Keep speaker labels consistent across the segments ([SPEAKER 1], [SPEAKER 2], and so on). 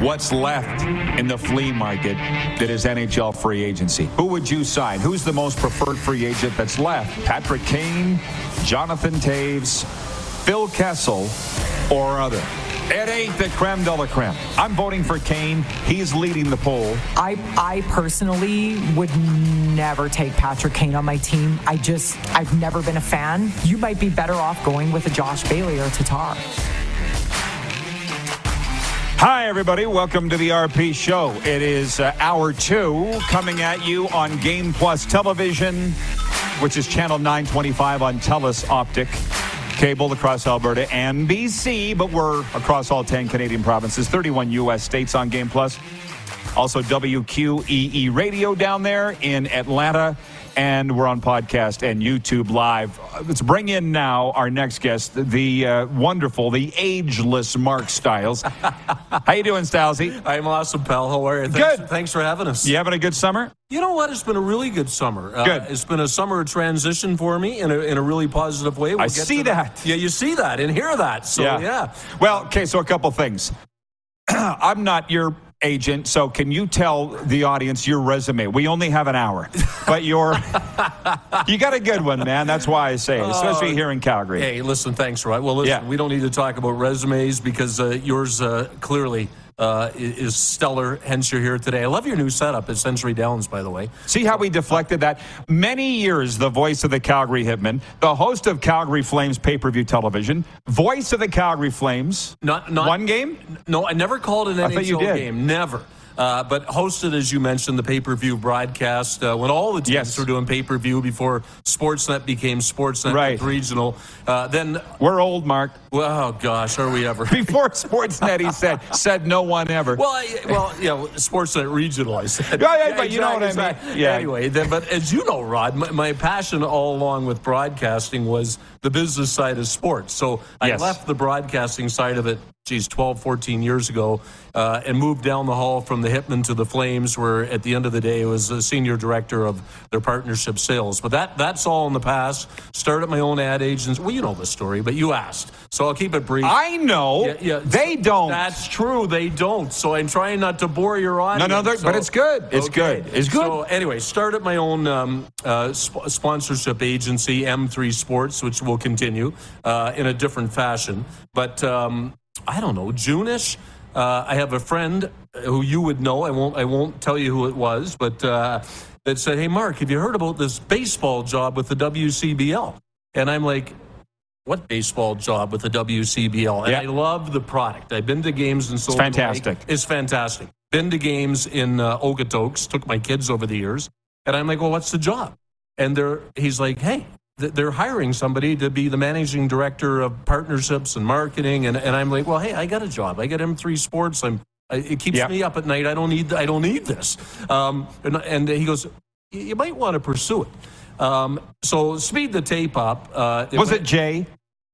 [SPEAKER 1] What's left in the flea market that is NHL free agency? Who would you sign? Who's the most preferred free agent that's left? Patrick Kane, Jonathan Toews, Phil Kessel, or other? It ain't the creme de la creme. I'm voting for Kane. He's leading the poll.
[SPEAKER 2] I, I personally would never take Patrick Kane on my team. I just, I've never been a fan. You might be better off going with a Josh Bailey or Tatar.
[SPEAKER 1] Hi, everybody. Welcome to the RP Show. It is uh, hour two coming at you on Game Plus Television, which is channel 925 on TELUS Optik. Cable across Alberta and BC, but we're across all 10 Canadian provinces, 31 U.S. states on Game Plus. Also, WQEE Radio down there in Atlanta and we're on podcast and YouTube live. Let's bring in now our next guest, the uh, wonderful, the ageless Mark Stiles. How you doing, Stilesy?
[SPEAKER 3] I'm awesome, pal. How are you?
[SPEAKER 1] Thanks,
[SPEAKER 3] good. Thanks for having us.
[SPEAKER 1] You having a good summer?
[SPEAKER 3] You know what? It's been a really good summer.
[SPEAKER 1] Uh, good.
[SPEAKER 3] It's been a summer of transition for me in a, in a really positive way.
[SPEAKER 1] We'll I see that.
[SPEAKER 3] that. Yeah, you see that and hear that. So, yeah. yeah.
[SPEAKER 1] Well, okay, so a couple things. I'm not your agent. So can you tell the audience your resume? We only have an hour, but your you got a good one, man. That's why I say it, especially uh, here in Calgary.
[SPEAKER 3] Hey, listen, thanks, right? Well, listen, yeah. we don't need to talk about resumes because uh, yours uh, clearly uh, is stellar. Hence, you're here today. I love your new setup at Century Downs, by the way.
[SPEAKER 1] See how we deflected that? Many years, the voice of the Calgary Hitmen, the host of Calgary Flames pay per view television, voice of the Calgary Flames.
[SPEAKER 3] Not, not
[SPEAKER 1] one game.
[SPEAKER 3] No, I never called an
[SPEAKER 1] I
[SPEAKER 3] NHL game. Never. Uh, but hosted, as you mentioned, the pay per view broadcast uh, when all the teams yes. were doing pay per view before Sportsnet became Sportsnet
[SPEAKER 1] right.
[SPEAKER 3] Regional. Uh, then
[SPEAKER 1] we're old, Mark.
[SPEAKER 3] Well, oh gosh, are we ever?
[SPEAKER 1] before Sportsnet, he said said no one ever.
[SPEAKER 3] Well, I, well, yeah, Sportsnet Regional. I said.
[SPEAKER 1] Yeah, yeah, yeah but exactly, you know what exactly. I mean.
[SPEAKER 3] Yeah. Anyway, then, but as you know, Rod, my, my, passion all along with broadcasting was the business side of sports. So I left the broadcasting side of it geez, 12, 14 years ago, uh, and moved down the hall from the Hitmen to the Flames, where at the end of the day, I was a senior director of their partnership sales. But that that's all in the past. Started my own ad agency. Well, you know the story, but you asked. So I'll keep it brief.
[SPEAKER 1] I know. Yeah, yeah. They don't.
[SPEAKER 3] That's true. They don't. So I'm trying not to bore your audience.
[SPEAKER 1] No, no,
[SPEAKER 3] so,
[SPEAKER 1] but it's good. It's okay. good. It's good.
[SPEAKER 3] So anyway, started my own um, uh, sp- sponsorship agency, M3 Sports, which will continue uh, in a different fashion. But um, I don't know, June-ish. Uh, I have a friend who you would know. I won't. I won't tell you who it was, but uh, that said, "Hey, Mark, have you heard about this baseball job with the WCBL?" And I'm like, "What baseball job with the WCBL?" And yeah. I love the product. I've been to games in
[SPEAKER 1] It's fantastic.
[SPEAKER 3] Lake. It's fantastic. Been to games in uh, Okotoks. Took my kids over the years, and I'm like, "Well, what's the job?" And they're, he's like, "Hey, they're hiring somebody to be the managing director of partnerships and marketing and, and i'm like well hey i got a job i got m3 sports i'm it keeps yep. me up at night i don't need i don't need this um, and, and, he goes you might want to pursue it um, so speed the tape up uh,
[SPEAKER 1] it was went, it jay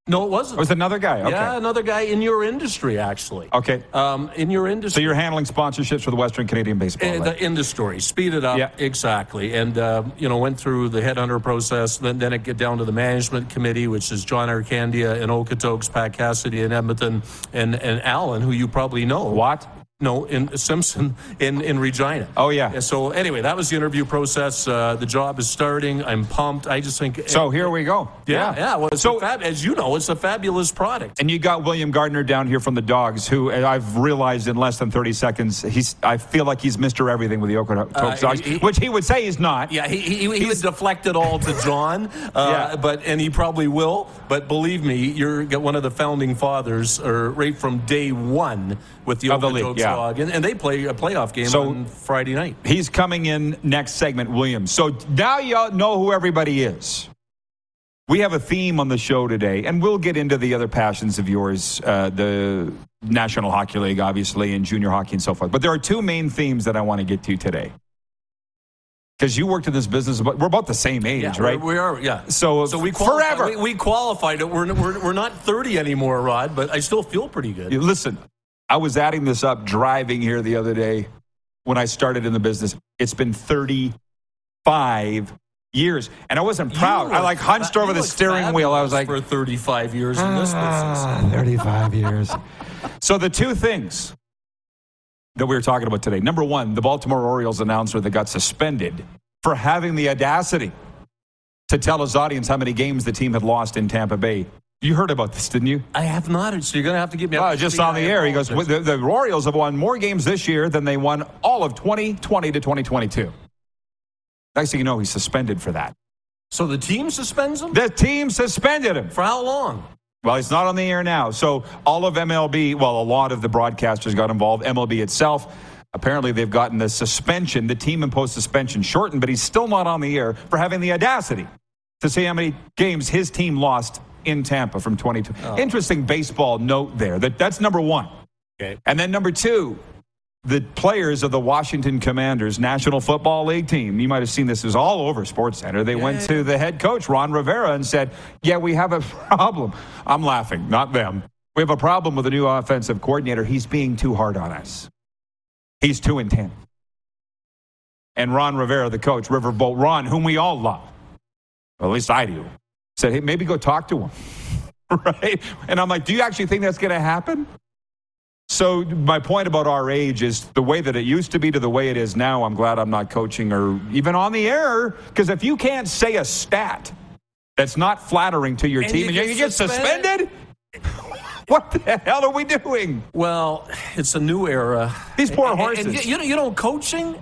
[SPEAKER 3] no, it wasn't.
[SPEAKER 1] It was another guy. Okay.
[SPEAKER 3] Yeah, another guy in your industry, actually.
[SPEAKER 1] Okay.
[SPEAKER 3] Um, in your industry.
[SPEAKER 1] So you're handling sponsorships for the Western Canadian Baseball.
[SPEAKER 3] Uh, the industry, speed it up.
[SPEAKER 1] Yeah.
[SPEAKER 3] Exactly. And uh, you know, went through the headhunter process. Then, then it get down to the management committee, which is John Ircandia in Okotoks, Pat Cassidy in Edmonton, and and Alan, who you probably know.
[SPEAKER 1] What?
[SPEAKER 3] No, in Simpson in, in Regina.
[SPEAKER 1] Oh yeah.
[SPEAKER 3] So anyway, that was the interview process. Uh, the job is starting. I'm pumped. I just think.
[SPEAKER 1] So here we go.
[SPEAKER 3] Yeah, yeah. yeah. Well, so fab, as you know, it's a fabulous product.
[SPEAKER 1] And you got William Gardner down here from the Dogs, who I've realized in less than 30 seconds, he's. I feel like he's Mr. Everything with the Oakland uh, Dogs, he, which he would say he's not.
[SPEAKER 3] Yeah, he he, he would deflect it all to John. Uh, yeah. But and he probably will. But believe me, you're one of the founding fathers, or right from day one with the Okotoks yeah. And, and they play a playoff game so on Friday night.
[SPEAKER 1] He's coming in next segment, Williams. So now y'all know who everybody is. We have a theme on the show today, and we'll get into the other passions of yours, uh, the National Hockey League, obviously, and junior hockey and so forth. But there are two main themes that I want to get to today. Because you worked in this business, but we're about the same age,
[SPEAKER 3] Yeah,
[SPEAKER 1] right?
[SPEAKER 3] We are, yeah.
[SPEAKER 1] So,
[SPEAKER 3] so we qualified,
[SPEAKER 1] forever.
[SPEAKER 3] We, we qualified it. We're, we're, we're not 30 anymore, Rod, but I still feel pretty good.
[SPEAKER 1] You- Listen, I was adding this up driving here the other day when I started in the business. It's been 35 years. And I wasn't proud. I like hunched
[SPEAKER 3] fa-
[SPEAKER 1] over the steering wheel. I was like,
[SPEAKER 3] for 35 years in this business.
[SPEAKER 1] Ah, 35 years. So the two things that we were talking about today. Number one, the Baltimore Orioles announcer that got suspended for having the audacity to tell his audience how many games the team had lost in Tampa Bay. You heard about this, didn't you?
[SPEAKER 3] I have not, so you're going to have to get me up
[SPEAKER 1] Uh, just on the air, he goes, the, the Orioles have won more games this year than they won all of 2020 to 2022. Next thing you know, he's suspended for that.
[SPEAKER 3] So the team suspends him?
[SPEAKER 1] The team suspended him.
[SPEAKER 3] For how long?
[SPEAKER 1] Well, he's not on the air now. So all of MLB, well, a lot of the broadcasters got involved. MLB itself, apparently they've gotten the suspension, the team imposed suspension shortened, but he's still not on the air for having the audacity to say how many games his team lost in Tampa from 22. Interesting baseball note there. That, that's number one.
[SPEAKER 3] Okay.
[SPEAKER 1] And then number two, the players of the Washington Commanders National Football League team, you might have seen this, is all over Sports Center. They went to the head coach, Ron Rivera, and said, Yeah, we have a problem. I'm laughing, not them. We have a problem with the new offensive coordinator. He's being too hard on us. He's too intense. And Ron Rivera, the coach, Riverboat Ron, whom we all love, well, at least I do, said, Hey, maybe go talk to him. right? And I'm like, Do you actually think that's going to happen? So my point about our age is the way that it used to be to the way it is now. I'm glad I'm not coaching or even on the air because if you can't say a stat that's not flattering to your
[SPEAKER 3] And
[SPEAKER 1] team
[SPEAKER 3] you
[SPEAKER 1] and you
[SPEAKER 3] get
[SPEAKER 1] get suspended, what the hell are we doing?
[SPEAKER 3] Well, it's a new era.
[SPEAKER 1] These poor
[SPEAKER 3] And- and-
[SPEAKER 1] horses.
[SPEAKER 3] And, you, know, you know, coaching,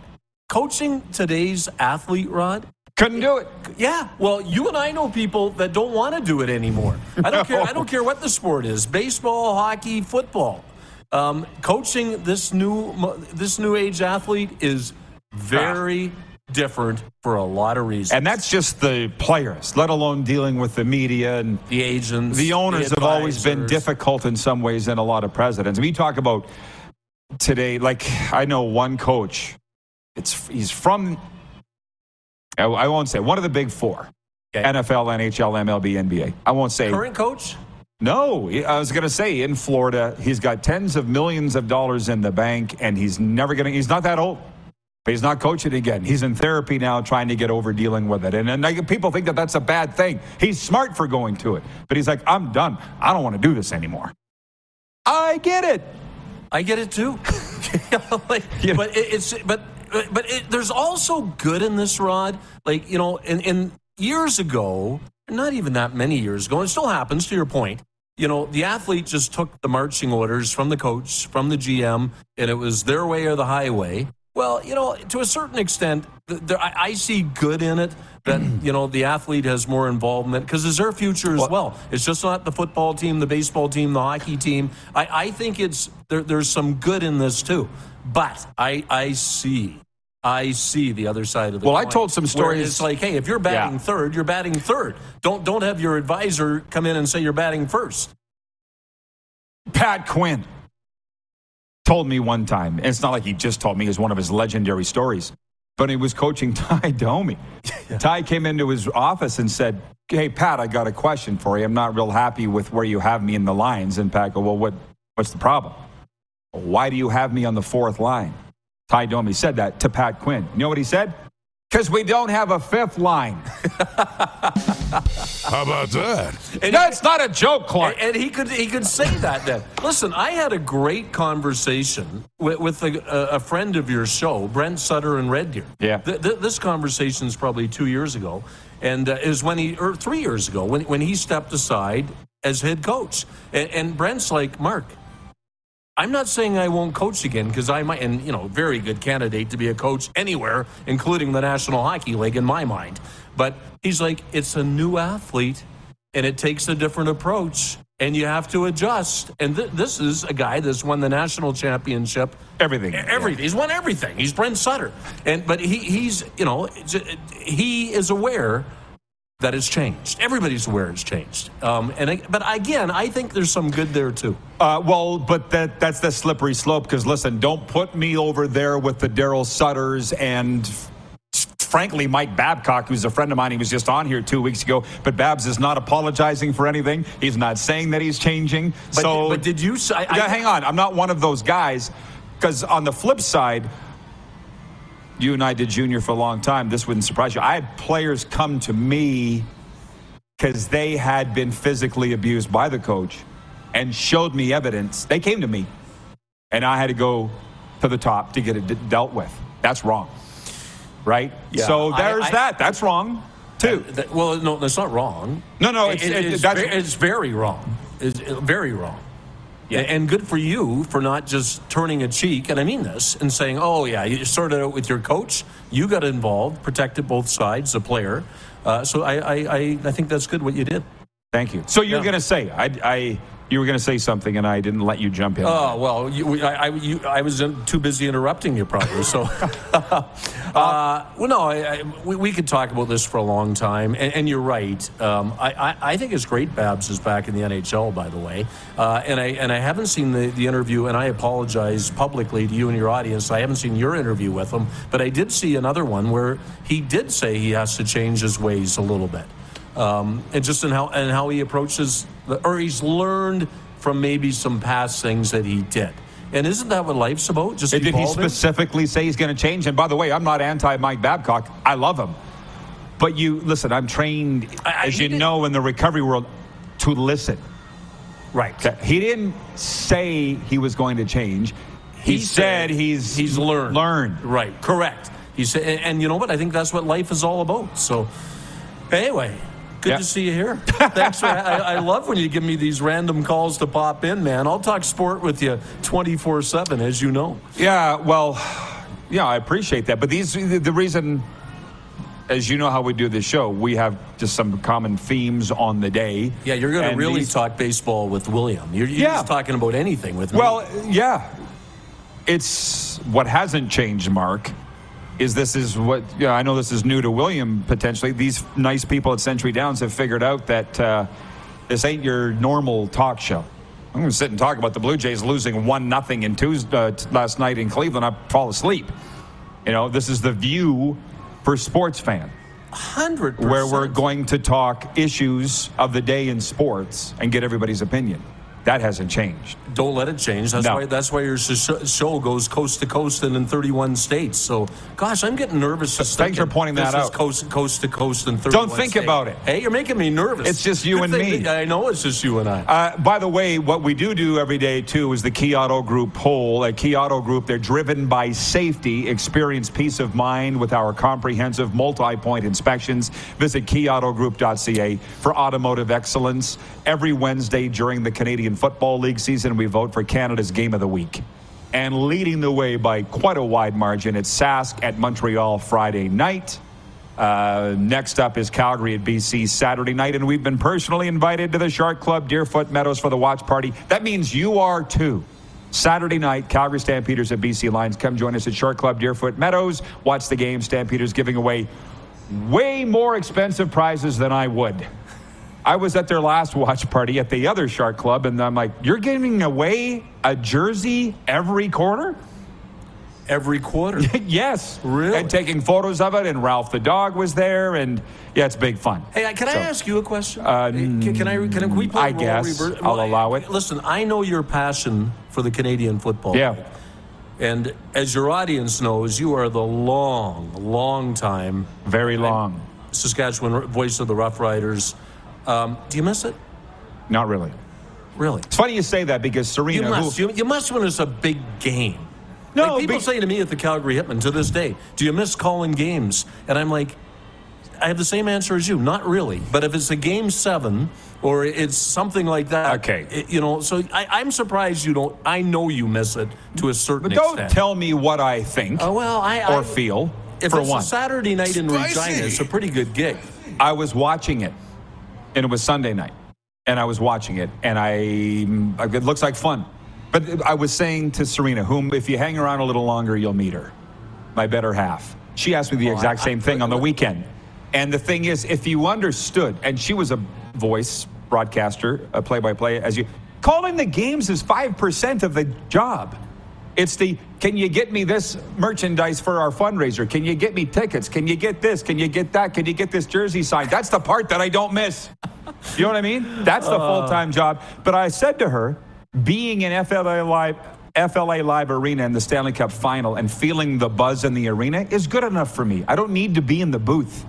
[SPEAKER 3] coaching today's athlete, Rod.
[SPEAKER 1] Couldn't do it.
[SPEAKER 3] Yeah, well, you and I know people that don't want to do it anymore. I don't care. I don't care what the sport is: baseball, hockey, football. Um, coaching this new this new age athlete is very different for a lot of reasons.
[SPEAKER 1] And that's just the players, let alone dealing with the media and
[SPEAKER 3] the agents,
[SPEAKER 1] the owners have always been difficult in some ways than a lot of presidents. We talk about today, like I know one coach. It's he's from. I, I won't say one of the big four:
[SPEAKER 3] Okay.
[SPEAKER 1] NFL, NHL, MLB, NBA. I won't say
[SPEAKER 3] Current coach?
[SPEAKER 1] no. I was going to say in Florida, he's got tens of millions of dollars in the bank, and he's never going to. He's not that old. But he's not coaching again. He's in therapy now, trying to get over dealing with it. And, and like, people think that that's a bad thing. He's smart for going to it. But he's like, I'm done. I don't want to do this anymore. I get it.
[SPEAKER 3] I get it too. like,
[SPEAKER 1] Yeah.
[SPEAKER 3] But it, it's but but it, there's also good in this, Rod. Like you know, in, in years ago, not even that many years ago, and it still happens. To your point, you know, the athlete just took the marching orders from the coach, from the GM, and it was their way or the highway. Well, you know, to a certain extent, I, I see good in it that you know the athlete has more involvement because it's their future as well. It's just not the football team, the baseball team, the hockey team. I, I think it's there, there's some good in this too, but I I see. I see the other side of the
[SPEAKER 1] Well, I told some stories-
[SPEAKER 3] It's like, hey, if you're batting
[SPEAKER 1] Yeah.
[SPEAKER 3] third, you're batting third. Don't don't have your advisor come in and say you're batting first.
[SPEAKER 1] Pat Quinn told me one time, and it's not like he just told me, it's one of his legendary stories, but he was coaching Ty Domi. Ty came into his office and said, Hey, Pat, I got a question for you. I'm not real happy with where you have me in the lines. And Pat go, Well, what, what's the problem? Why do you have me on the fourth line? Ty Domi said that to Pat Quinn. You know what he said? Because we don't have a fifth line.
[SPEAKER 4] How about that?
[SPEAKER 3] And
[SPEAKER 1] That's not a joke, Clark.
[SPEAKER 3] And, and he could he could say that then. Listen, I had a great conversation with, with a, a friend of your show, Brent Sutter and Red Deer.
[SPEAKER 1] Yeah.
[SPEAKER 3] Th- th- this conversation is probably two years ago, and uh, is when he or three years ago when when he stepped aside as head coach. And, and Brent's like, Mark, I'm not saying I won't coach again because I might, and you know, very good candidate to be a coach anywhere, including the National Hockey League in my mind. But he's like, it's a new athlete and it takes a different approach and you have to adjust. And th- this is a guy that's won the national championship.
[SPEAKER 1] Everything.
[SPEAKER 3] Everything. He's won everything. He's Brent Sutter. And, but he, he's, you know, he is aware that has changed. Everybody's aware it's changed. Um, and I, but again, I think there's some good there too.
[SPEAKER 1] Uh, well, but that that's the slippery slope. Because listen, don't put me over there with the Darryl Sutters and. Frankly, Mike Babcock, who's a friend of mine, he was just on here two weeks ago. But Babs is not apologizing for anything. He's not saying that he's changing.
[SPEAKER 3] But,
[SPEAKER 1] so,
[SPEAKER 3] but did you? say?
[SPEAKER 1] yeah, hang on. I'm not one of those guys. Because on the flip side, you and I did junior for a long time. This wouldn't surprise you. I had players come to me because they had been physically abused by the coach and showed me evidence. They came to me, and I had to go to the top to get it dealt with. That's wrong, right?
[SPEAKER 3] Yeah,
[SPEAKER 1] so there's
[SPEAKER 3] I-
[SPEAKER 1] that. That's wrong too.
[SPEAKER 3] That- well, no, that's not wrong.
[SPEAKER 1] No, no, it's-
[SPEAKER 3] It-
[SPEAKER 1] it-
[SPEAKER 3] it's, it's very wrong. It's very wrong.
[SPEAKER 1] Yeah.
[SPEAKER 3] And good for you for not just turning a cheek, and I mean this, and saying, oh, yeah, you sorted out with your coach. You got involved, protected both sides, the player. Uh, so I, I, I, I think that's good what you did.
[SPEAKER 1] Thank you. So you're
[SPEAKER 3] Yeah.
[SPEAKER 1] going to say, I, I, you were going to say something, and I didn't let you jump in.
[SPEAKER 3] Oh well, you, I, I, you, I was too busy interrupting you, probably. So, uh, well, no, I, we, we could talk about this for a long time, and, and you're right. Um, I think it's great. Babs is back in the NHL, by the way, uh, and I and I haven't seen the, the interview, and I apologize publicly to you and your audience. I haven't seen your interview with him, but I did see another one where he did say he has to change his ways a little bit um, and just in how and how he approaches, the, or he's learned from maybe some past things that he did. And isn't that what life's about? Just
[SPEAKER 1] Did he specifically say he's going to change? And by the way, I'm not anti Mike Babcock. I love him. But you, listen, I'm trained,
[SPEAKER 3] I-
[SPEAKER 1] as
[SPEAKER 3] he
[SPEAKER 1] you know, in the recovery world, to listen.
[SPEAKER 3] right?
[SPEAKER 1] Okay, He didn't say he was going to change. He, said, he's
[SPEAKER 3] he's learned.
[SPEAKER 1] Learned.
[SPEAKER 3] Right. Correct. He said, and, and you know what? I think that's what life is all about. So, anyway. Good
[SPEAKER 1] Yeah.
[SPEAKER 3] to see you here. Thanks for. I, I love when you give me these random calls to pop in, man. I'll talk sport with you twenty four seven, as you know.
[SPEAKER 1] Yeah, well, yeah, I appreciate that. But these, the, the reason, as you know how we do this show, we have just some common themes on the day.
[SPEAKER 3] Yeah, you're going to really
[SPEAKER 1] these-
[SPEAKER 3] talk baseball with William. You're, you're
[SPEAKER 1] Yeah.
[SPEAKER 3] just talking about anything with me.
[SPEAKER 1] Well, yeah. It's what hasn't changed, Mark, is this is what, yeah, I know this is new to William potentially. These nice people at Century Downs have figured out that uh, this ain't your normal talk show. I'm going to sit and talk about the Blue Jays losing 1 nothing in Tuesday, uh, t- last night in Cleveland. I fall asleep. You know, this is the view for sports fan
[SPEAKER 3] hundred
[SPEAKER 1] where we're going to talk issues of the day in sports and get everybody's opinion. That hasn't changed.
[SPEAKER 3] Don't let it change. That's
[SPEAKER 1] No.
[SPEAKER 3] why. That's why your show goes coast to coast and in 31 states. So, gosh, I'm getting nervous. Just
[SPEAKER 1] Thanks for pointing
[SPEAKER 3] this
[SPEAKER 1] that
[SPEAKER 3] is
[SPEAKER 1] out.
[SPEAKER 3] Coast coast to coast and 31.
[SPEAKER 1] Don't think
[SPEAKER 3] states.
[SPEAKER 1] about it.
[SPEAKER 3] Hey, you're making me nervous.
[SPEAKER 1] It's just you
[SPEAKER 3] Good
[SPEAKER 1] and
[SPEAKER 3] thing
[SPEAKER 1] me.
[SPEAKER 3] I know it's just you and I.
[SPEAKER 1] Uh, by the way, what we do do every day too is the Key Auto Group poll. At Key Auto Group, they're driven by safety. Experience peace of mind with our comprehensive multi-point inspections. Visit keyautogroup.ca for automotive excellence. Every Wednesday during the Canadian Football League season, we vote for Canada's Game of the Week. And leading the way by quite a wide margin, it's Sask at Montreal Friday night. Uh, next up is Calgary at BC Saturday night, and we've been personally invited to the Shark Club Deerfoot Meadows for the watch party. That means you are too. Saturday night, Calgary Stampeders at BC Lions. Come join us at Shark Club Deerfoot Meadows. Watch the game. Stampeders giving away way more expensive prizes than I would. I was at their last watch party at the other Shark Club, and I'm like, you're giving away a jersey every quarter?
[SPEAKER 3] Every quarter.
[SPEAKER 1] yes.
[SPEAKER 3] Really?
[SPEAKER 1] And taking photos of it, and Ralph the dog was there, and yeah, it's big fun.
[SPEAKER 3] Hey, can I
[SPEAKER 1] So-
[SPEAKER 3] ask you a question? Uh, can, can I? Can we play
[SPEAKER 1] mm,
[SPEAKER 3] I
[SPEAKER 1] guess.
[SPEAKER 3] reverse?
[SPEAKER 1] I'll allow it.
[SPEAKER 3] Listen, I know your passion for the Canadian football.
[SPEAKER 1] Yeah.
[SPEAKER 3] League. And as your audience knows, you are the long, long time
[SPEAKER 1] Very long.
[SPEAKER 3] Saskatchewan voice of the Rough Riders. Um, do you miss it?
[SPEAKER 1] Not really.
[SPEAKER 3] Really?
[SPEAKER 1] It's funny you say that because
[SPEAKER 3] You
[SPEAKER 1] Serena,
[SPEAKER 3] must.
[SPEAKER 1] who,
[SPEAKER 3] You, you must when it's a big game.
[SPEAKER 1] No,
[SPEAKER 3] like people
[SPEAKER 1] big-
[SPEAKER 3] say to me at the Calgary Hitmen to this day, "Do you miss calling games?" And I'm like, I have the same answer as you. Not really. But if it's a game seven or it's something like that,
[SPEAKER 1] Okay.
[SPEAKER 3] it- you know. So I, I'm surprised you don't. I know you miss it to a certain
[SPEAKER 1] but don't
[SPEAKER 3] extent.
[SPEAKER 1] tell me what I think
[SPEAKER 3] Oh well, I
[SPEAKER 1] or
[SPEAKER 3] I-
[SPEAKER 1] feel.
[SPEAKER 3] If
[SPEAKER 1] for
[SPEAKER 3] it's
[SPEAKER 1] one,
[SPEAKER 3] a Saturday night in Regina, it's a pretty good gig.
[SPEAKER 1] I was watching it, and it was Sunday night, and I was watching it, and I it looks like fun. But I was saying to Serena, whom if you hang around a little longer, you'll meet her, my better half. She asked me the oh, exact
[SPEAKER 3] I-
[SPEAKER 1] same thing on the weekend, And the thing is, if you understood, and she was a voice broadcaster, a play-by-play, as you calling the games is five percent of the job. It's the can you get me this merchandise for our fundraiser? Can you get me tickets? Can you get this? Can you get that? Can you get this jersey signed? That's the part that I don't miss. You know what I mean? That's the full time job. But I said to her, being in FLA Live. FLA Live Arena in the Stanley Cup final and feeling the buzz in the arena is good enough for me. I don't need to be in the booth.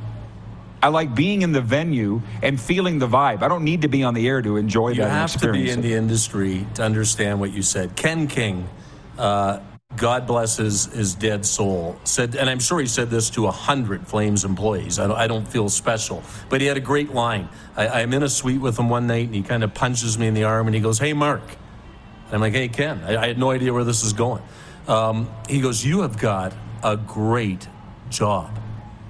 [SPEAKER 1] I like being in the venue and feeling the vibe. I don't need to be on the air to enjoy
[SPEAKER 3] You
[SPEAKER 1] that
[SPEAKER 3] have to be in the industry to understand what you said. Ken King, uh, God bless his, his dead soul, said, and I'm sure he said this to a hundred Flames employees. I don't, I don't feel special, but he had a great line. I, I'm in a suite with him one night, and he kind of punches me in the arm, and he goes, "Hey, Mark." I'm like, "Hey, Ken." I, I had no idea where this is going. Um, he goes, "You have got a great job."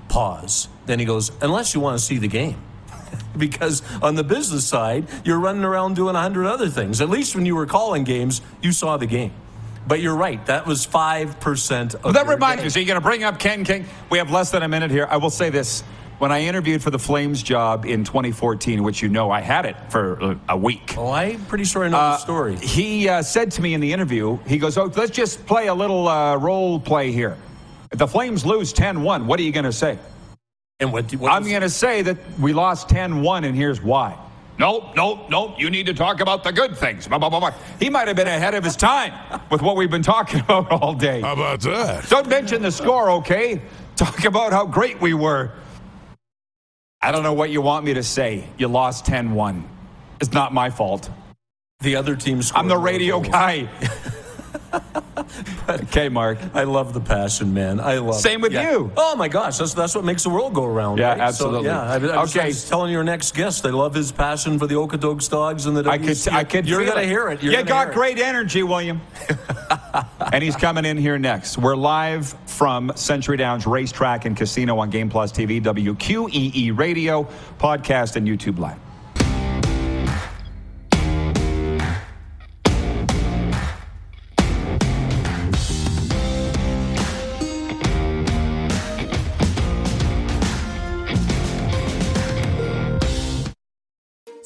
[SPEAKER 3] Pause. Then he goes, "Unless you want to see the game." because on the business side, you're running around doing a hundred other things. At least when you were calling games, you saw the game. But you're right. That was five percent of.
[SPEAKER 1] Well, that reminds me. So you're going to bring up Ken King. We have less than a minute here. I will say this. When I interviewed for the Flames job in 2014, which you know I had it for uh, a week.
[SPEAKER 3] Oh, I'm pretty sure I know the story.
[SPEAKER 1] He uh, said to me in the interview, he goes, Oh, let's just play a little uh, role play here. If the Flames lose 10 1, what are you going to say?
[SPEAKER 3] And what? what
[SPEAKER 1] I'm going to say that we lost 10 1, and here's why. Nope, nope, nope. You need to talk about the good things. Blah, blah, blah, blah. He might have been ahead of his time with what we've been talking about all day.
[SPEAKER 4] How about that?
[SPEAKER 1] Don't mention the score, okay? Talk about how great we were. I don't know what you want me to say. You lost 10 1. It's not my fault.
[SPEAKER 3] the other team. scored
[SPEAKER 1] I'm the radio
[SPEAKER 3] goals.
[SPEAKER 1] guy. okay, Mark.
[SPEAKER 3] I love the passion, man. I love.
[SPEAKER 1] Same with
[SPEAKER 3] yeah.
[SPEAKER 1] you.
[SPEAKER 3] Oh my gosh, that's that's what makes the world go around.
[SPEAKER 1] Yeah,
[SPEAKER 3] right?
[SPEAKER 1] absolutely.
[SPEAKER 3] So, yeah, I, I was, I
[SPEAKER 1] Okay.
[SPEAKER 3] was telling your next guest, I love his passion for the Okotoks dawgs and the.
[SPEAKER 1] I could,
[SPEAKER 3] WC.
[SPEAKER 1] I could.
[SPEAKER 3] You're gonna hear it. You're
[SPEAKER 1] you got
[SPEAKER 3] hear it.
[SPEAKER 1] great energy, William. and he's coming in here next. We're live from Century Downs Racetrack and Casino on Game Plus TV, WQEE E Radio, podcast, and YouTube Live.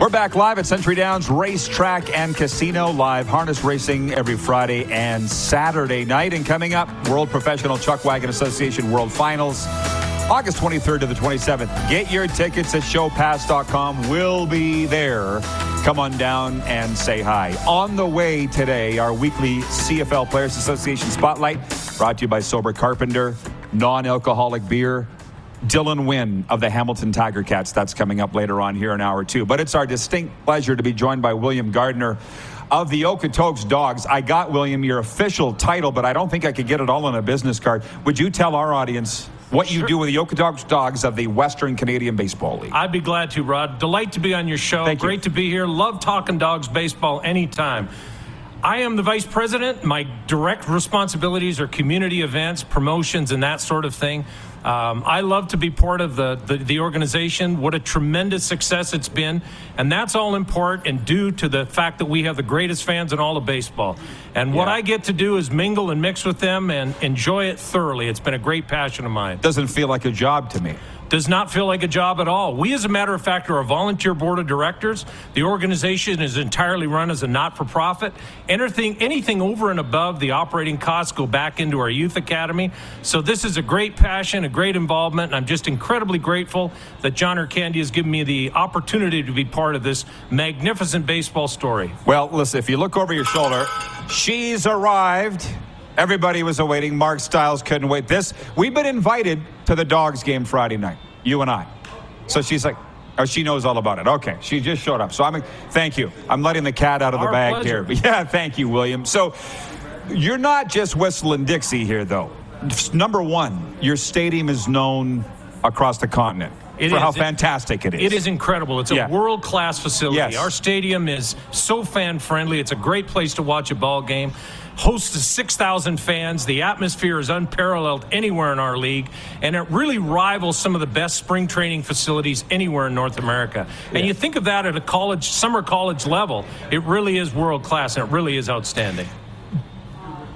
[SPEAKER 1] We're back live at Century Downs Racetrack and Casino, live harness racing every Friday and Saturday night. And coming up, World Professional Chuck Wagon Association World Finals, August 23rd to the 27th. Get your tickets at showpass.com. We'll be there. Come on down and say hi. On the way today, our weekly CFL Players Association Spotlight, brought to you by Sober Carpenter, non alcoholic beer. Dylan Wynn of the Hamilton Tiger Cats. That's coming up later on here in hour two. But it's our distinct pleasure to be joined by William Gardner of the Okotoks Dawgs. I got, William, your official title, but I don't think I could get it all on a business card. Would you tell our audience what you do with the Okotoks Dawgs of the Western Canadian Baseball League?
[SPEAKER 5] I'd be glad to, Rod. Delight to be on your show.
[SPEAKER 1] Thank you.
[SPEAKER 5] Great to be here. Love talking dogs baseball anytime. I am the vice president. My direct responsibilities are community events, promotions, and that sort of thing. Um, I love to be part of the, the, the organization. What a tremendous success it's been. And that's all in part and due to the fact that we have the greatest fans in all of baseball. And what
[SPEAKER 1] Yeah.
[SPEAKER 5] I get to do is mingle and mix with them and enjoy it thoroughly. It's been a great passion of mine.
[SPEAKER 1] Doesn't feel like a job to me.
[SPEAKER 5] Does not feel like a job at all. We, as a matter of fact, are a volunteer board of directors. The organization is entirely run as a not for profit. Anything, anything over and above the operating costs go back into our youth academy. So this is a great passion, a great involvement, and I'm just incredibly grateful that John Ircandia has given me the opportunity to be part of this magnificent baseball story.
[SPEAKER 1] Well, listen, if you look over your shoulder, she's arrived. Everybody was awaiting. Mark Stiles couldn't wait. This, we've been invited to the Dogs game Friday night, you and I. So she's like, Oh, she knows all about it. Okay, she just showed up. So I'm, thank you. I'm letting the cat out of the
[SPEAKER 5] Our
[SPEAKER 1] bag
[SPEAKER 5] pleasure.
[SPEAKER 1] here. Yeah, thank you, William. So you're not just whistling Dixie here, though. Number one, your stadium is known across the continent
[SPEAKER 5] It
[SPEAKER 1] for
[SPEAKER 5] is.
[SPEAKER 1] how
[SPEAKER 5] It-
[SPEAKER 1] fantastic it is.
[SPEAKER 5] It is incredible. It's a
[SPEAKER 1] Yeah.
[SPEAKER 5] world class facility.
[SPEAKER 1] Yes.
[SPEAKER 5] Our stadium is so fan friendly. It's a great place to watch a ball game. Hosts 6,000 fans. The atmosphere is unparalleled anywhere in our league, and it really rivals some of the best spring training facilities anywhere in North America. And you think of that at a college, summer college level, it really is world class, and it really is outstanding.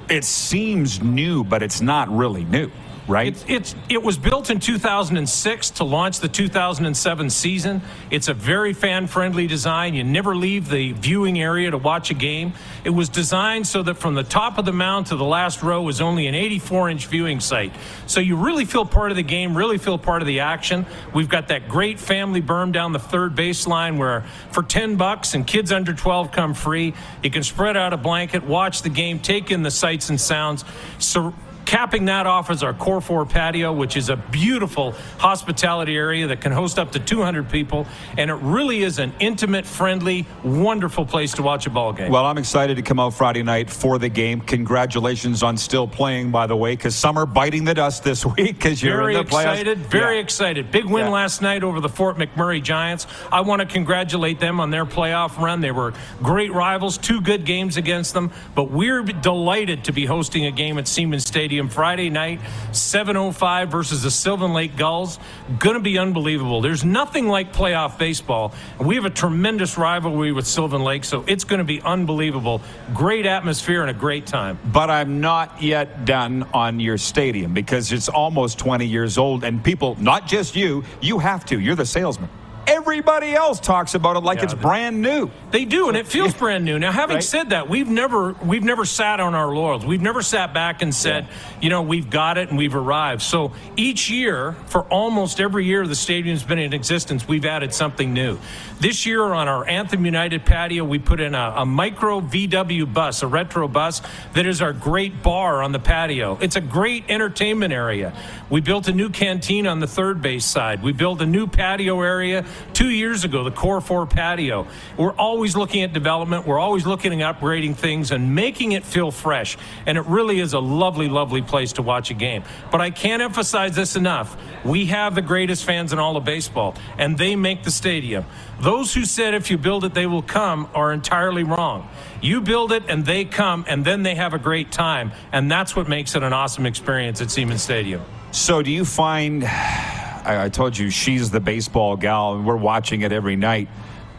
[SPEAKER 1] It seems new, but it's not really new, right?
[SPEAKER 5] It's, it was built in 2006 to launch the 2007 season. It's a very fan friendly design. You never leave the viewing area to watch a game. It was designed so that from the top of the mound to the last row was only an 84 inch viewing site. So you really feel part of the game, really feel part of the action. We've got that great family berm down the third baseline where for 10 bucks and kids under 12 come free. You can spread out a blanket, watch the game, take in the sights and sounds. So Capping that off is our Core 4 patio, which is a beautiful hospitality area that can host up to 200 people. And it really is an intimate, friendly, wonderful place to watch a ball game.
[SPEAKER 1] Well, I'm excited to come out Friday night for the game. Congratulations on still playing, by the way, because some are biting the dust this week because you're
[SPEAKER 5] very
[SPEAKER 1] in the playoffs.
[SPEAKER 5] excited, very
[SPEAKER 1] Yeah.
[SPEAKER 5] excited. Big win
[SPEAKER 1] Yeah.
[SPEAKER 5] last night over the Fort McMurray Giants. I want to congratulate them on their playoff run. They were great rivals, two good games against them, but we're delighted to be hosting a game at Seaman Stadium Friday night, 7:05 versus the Sylvan Lake Gulls. Going to be unbelievable. There's nothing like playoff baseball. And we have a tremendous rivalry with Sylvan Lake, so it's going to be unbelievable. Great atmosphere and a great time.
[SPEAKER 1] But I'm not yet done on your stadium because it's almost 20 years old, and people, not just you, you have to. You're the salesman. Everybody else talks about it like
[SPEAKER 5] Yeah,
[SPEAKER 1] it's
[SPEAKER 5] the-
[SPEAKER 1] brand new.
[SPEAKER 5] They do, and it feels brand new. Now, having
[SPEAKER 1] Right.
[SPEAKER 5] said that, we've never we've never sat on our laurels. We've never sat back and said, you know, we've got it and we've arrived. So each year, for almost every year the stadium's been in existence, we've added something new. This year on our Anthem United patio, we put in a, a micro VW bus, a retro bus that is our great bar on the patio. It's a great entertainment area. We built a new canteen on the third base side. We built a new patio area two years ago, the Core 4 patio. We're always looking at development. We're always looking at upgrading things and making it feel fresh. And it really is a lovely, lovely place to watch a game. But I can't emphasize this enough. We have the greatest fans in all of baseball, and they make the stadium. Those who said if you build it, they will come are entirely wrong. You build it and they come, and then they have a great time. And that's what makes it an awesome experience at Seaman Stadium.
[SPEAKER 1] So, do you find? I, I told you she's the baseball gal, and we're watching it every night.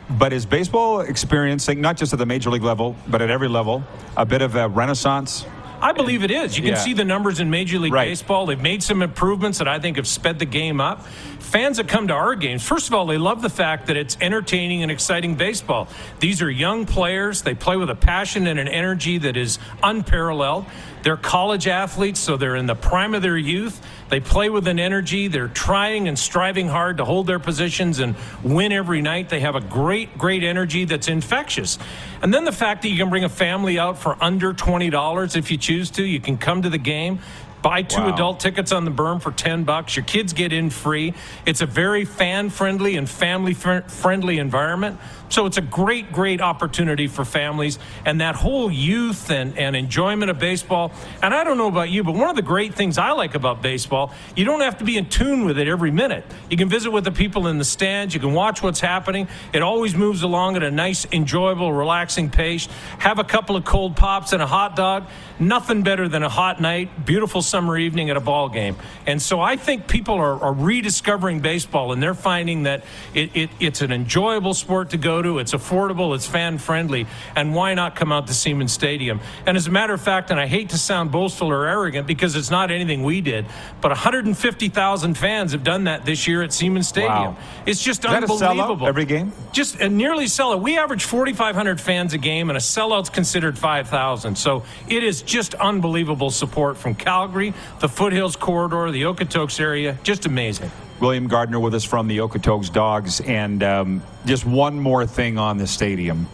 [SPEAKER 1] But is baseball experiencing, not just at the major league level, but at every level, a bit of a renaissance?
[SPEAKER 5] I believe it is. You can
[SPEAKER 1] Yeah.
[SPEAKER 5] see the numbers in Major League
[SPEAKER 1] Right.
[SPEAKER 5] Baseball. They've made some improvements that I think have sped the game up. Fans that come to our games, first of all, they love the fact that it's entertaining and exciting baseball. These are young players. They play with a passion and an energy that is unparalleled. They're college athletes, so they're in the prime of their youth. They play with an energy. They're trying and striving hard to hold their positions and win every night. They have a great, great energy that's infectious. And then the fact that you can bring a family out for under $20 if you choose to. You can come to the game. Buy two
[SPEAKER 1] Wow.
[SPEAKER 5] adult tickets on the berm for 10 bucks. Your kids get in free. It's a very fan friendly and family fr- friendly environment. So it's a great, great opportunity for families and that whole youth and, and enjoyment of baseball. And I don't know about you, but one of the great things I like about baseball, you don't have to be in tune with it every minute. You can visit with the people in the stands. You can watch what's happening. It always moves along at a nice, enjoyable, relaxing pace. Have a couple of cold pops and a hot dog. Nothing better than a hot night, beautiful summer evening at a ball game. And so I think people are, are rediscovering baseball and they're finding that it, it, it's an enjoyable sport to go to. It's affordable, it's fan friendly. And why not come out to Seaman Stadium? And as a matter of fact, and I hate to sound boastful or arrogant because it's not anything we did, but 150,000 fans have done that this year at Seaman Stadium.
[SPEAKER 1] Wow.
[SPEAKER 5] It's just
[SPEAKER 1] Is that a
[SPEAKER 5] unbelievable.
[SPEAKER 1] every game?
[SPEAKER 5] Just a nearly sellout. We average 4,500 fans a game, and a sellout's considered 5,000. So it is just unbelievable support from Calgary, the Foothills Corridor, the Okotoks area. Just amazing.
[SPEAKER 1] William Gardner with us from the Okotoks Dawgs. And um, just one more thing on the stadium.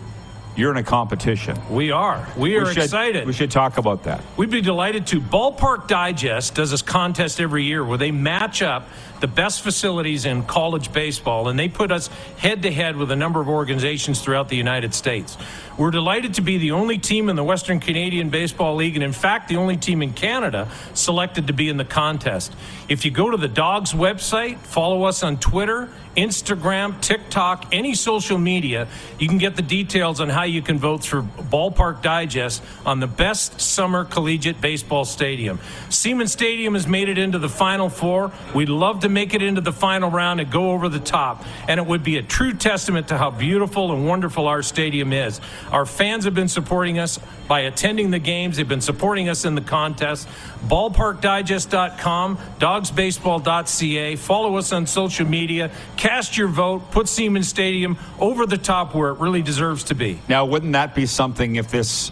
[SPEAKER 1] You're in a competition.
[SPEAKER 5] We are. We are
[SPEAKER 1] we should,
[SPEAKER 5] excited.
[SPEAKER 1] We should talk about that.
[SPEAKER 5] We'd be delighted to. Ballpark Digest does this contest every year where they match up the best facilities in college baseball and they put us head to head with a number of organizations throughout the United States. We're delighted to be the only team in the Western Canadian Baseball League and, in fact, the only team in Canada selected to be in the contest. If you go to the Dogs website, follow us on Twitter, Instagram, TikTok, any social media, you can get the details on how you can vote for Ballpark Digest on the best summer collegiate baseball stadium. Seaman Stadium has made it into the Final Four. We'd love to make it into the final round and go over the top. And it would be a true testament to how beautiful and wonderful our stadium is. Our fans have been supporting us by attending the games, they've been supporting us in the contest. BallparkDigest.com, dawgsbaseball.ca. Follow us on social media. Cast your vote. Put Seaman Stadium over the top where it really deserves to be.
[SPEAKER 1] Now, wouldn't that be something if this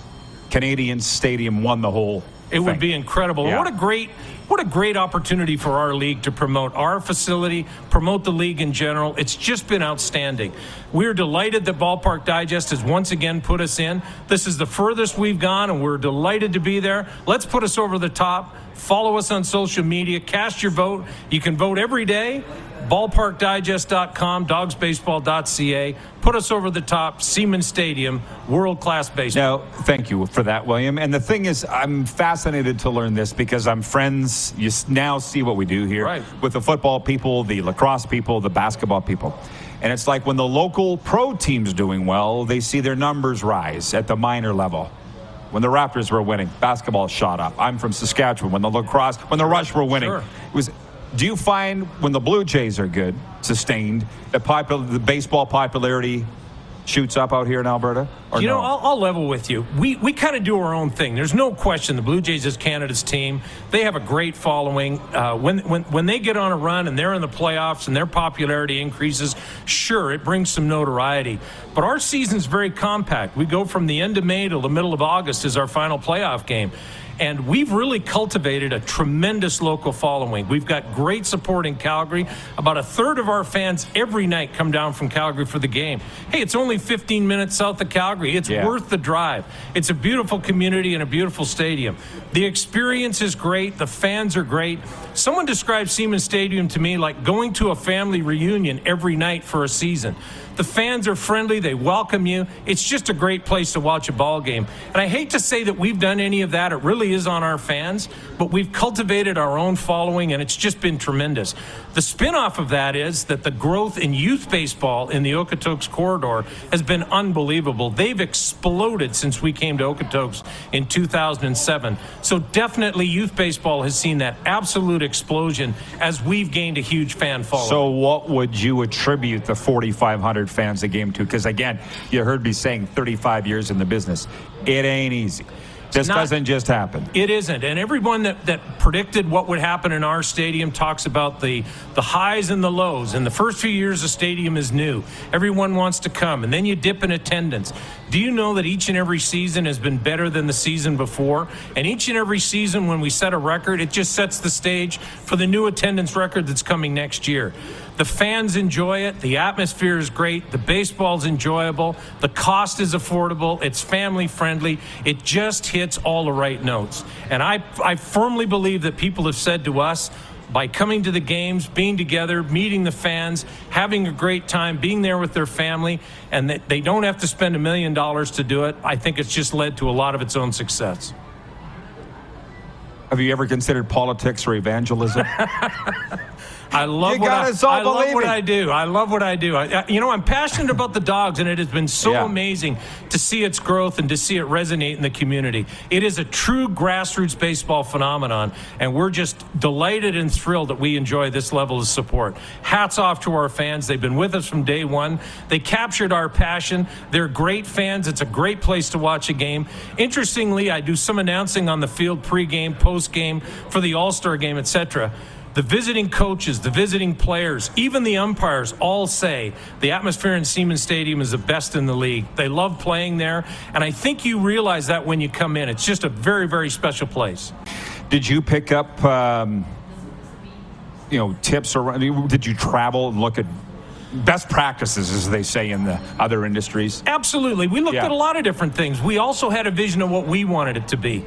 [SPEAKER 1] Canadian stadium won the whole?
[SPEAKER 5] It would be incredible.
[SPEAKER 1] Yeah.
[SPEAKER 5] What a great what a great opportunity for our league to promote our facility, promote the league in general. It's just been outstanding. We're delighted that Ballpark Digest has once again put us in. This is the furthest we've gone, and we're delighted to be there. Let's put us over the top. Follow us on social media. Cast your vote. You can vote every day. BallparkDigest.com, dawgsbaseball.ca. Put us over the top. Seaman Stadium, world class baseball.
[SPEAKER 1] Now, thank you for that, William. And the thing is, I'm fascinated to learn this because I'm friends. You now see what we do here
[SPEAKER 5] Right.
[SPEAKER 1] with the football people, the lacrosse people, the basketball people. And it's like when the local pro team's doing well, they see their numbers rise at the minor level. When the Raptors were winning, basketball shot up. I'm from Saskatchewan. When the lacrosse, when the Rush were winning,
[SPEAKER 5] Sure.
[SPEAKER 1] it was. Do you find when the Blue Jays are good, sustained, that popul- the baseball popularity shoots up out here in Alberta?
[SPEAKER 5] You know,
[SPEAKER 1] no?
[SPEAKER 5] I'll, I'll level with you. We we kind of do our own thing. There's no question. The Blue Jays is Canada's team. They have a great following. Uh, when when when they get on a run and they're in the playoffs and their popularity increases, sure, it brings some notoriety. But our season's very compact. We go from the end of May to the middle of August is our final playoff game. And we've really cultivated a tremendous local following. We've got great support in Calgary. About a third of our fans every night come down from Calgary for the game. Hey, it's only 15 minutes south of Calgary. It's
[SPEAKER 1] Yeah.
[SPEAKER 5] worth the drive. It's a beautiful community and a beautiful stadium. The experience is great. The fans are great. Someone described Seaman Stadium to me like going to a family reunion every night for a season. The fans are friendly. They welcome you. It's just a great place to watch a ball game. And I hate to say that we've done any of that. It really is on our fans, but we've cultivated our own following, and it's just been tremendous. The spin-off of that is that the growth in youth baseball in the Okotoks corridor has been unbelievable. They've exploded since we came to Okotoks in 2007. So definitely youth baseball has seen that absolute explosion as we've gained a huge fan following.
[SPEAKER 1] So, what would you attribute the 4,500 fans a game to? Because again, you heard me saying 35 years in the business. It ain't easy. This
[SPEAKER 5] not-
[SPEAKER 1] doesn't just happen.
[SPEAKER 5] It isn't. And everyone that, that predicted what would happen in our stadium talks about the, the highs and the lows. In the first few years, the stadium is new. Everyone wants to come. And then you dip in attendance. Do you know that each and every season has been better than the season before? And each and every season, when we set a record, it just sets the stage for the new attendance record that's coming next year. The fans enjoy it. The atmosphere is great. The baseball's enjoyable. The cost is affordable. It's family friendly. It just hits all the right notes. And I, I firmly believe that people have said to us, by coming to the games, being together, meeting the fans, having a great time, being there with their family, and that they don't have to spend a million dollars to do it, I think it's just led to a lot of its own success.
[SPEAKER 1] Have you ever considered politics or evangelism?
[SPEAKER 5] I love
[SPEAKER 1] You
[SPEAKER 5] what I, I love what. I do. I love what I do. I, I- you know, I'm passionate about the dogs, and it has been so
[SPEAKER 1] Yeah.
[SPEAKER 5] amazing to see its growth and to see it resonate in the community. It is a true grassroots baseball phenomenon, and we're just delighted and thrilled that we enjoy this level of support. Hats off to our fans. They've been with us from day one. They captured our passion. They're great fans. It's a great place to watch a game. Interestingly, I do some announcing on the field pregame, postgame, for the All Star game, etc. The visiting coaches, the visiting players, even the umpires all say the atmosphere in Seaman Stadium is the best in the league. They love playing there, and I think you realize that when you come in. It's just a very, very special place.
[SPEAKER 1] Did you pick up, um, you know, tips or did you travel and look at best practices, as they say in the other industries?
[SPEAKER 5] Absolutely. We looked
[SPEAKER 1] Yeah.
[SPEAKER 5] at a lot of different things. We also had a vision of what we wanted it to be.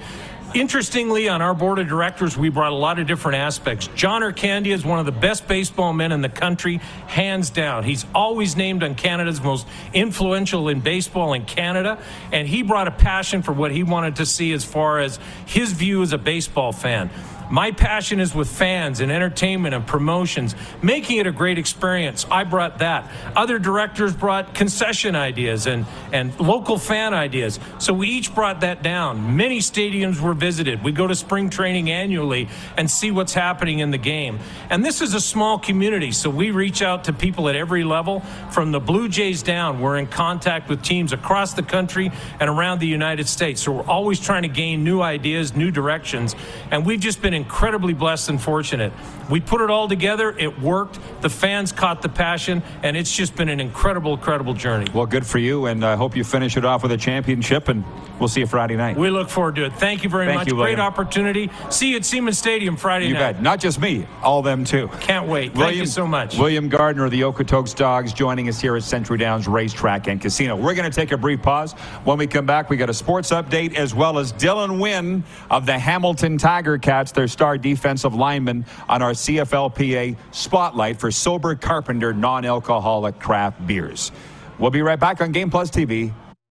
[SPEAKER 5] Interestingly, on our board of directors, we brought a lot of different aspects. John Ircandia is one of the best baseball men in the country, hands down. He's always named on Canada's most influential in baseball in Canada, and he brought a passion for what he wanted to see as far as his view as a baseball fan. My passion is with fans and entertainment and promotions, making it a great experience. I brought that. Other directors brought concession ideas and, and local fan ideas. So we each brought that down. Many stadiums were visited. We go to spring training annually and see what's happening in the game. And this is a small community, so we reach out to people at every level. From the Blue Jays down, we're in contact with teams across the country and around the United States. So we're always trying to gain new ideas, new directions. And we've just been incredibly blessed and fortunate. We put it all together, it worked, the fans caught the passion, and it's just been an incredible, incredible journey.
[SPEAKER 1] Well, good for you, and I hope you finish it off with a championship, and we'll see you Friday night.
[SPEAKER 5] We look forward to it. Thank you very
[SPEAKER 1] Thank
[SPEAKER 5] much.
[SPEAKER 1] you,
[SPEAKER 5] Great
[SPEAKER 1] William.
[SPEAKER 5] opportunity. See you at Seaman Stadium Friday night.
[SPEAKER 1] you
[SPEAKER 5] night.
[SPEAKER 1] bet. Not just me, all them too.
[SPEAKER 5] Can't wait. Thank you so much.
[SPEAKER 1] William Gardner of the Okotoks Dawgs joining us here at Century Downs Racetrack and Casino. We're going to take a brief pause. When we come back, we got a sports update as well as Dylan Wynn of the Hamilton Tiger Cats, their star defensive lineman, on our CFLPA spotlight for sober carpenter non-alcoholic craft beers. We'll be right back on Game Plus TV,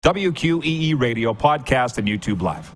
[SPEAKER 1] WQEE Radio podcast, and YouTube Live.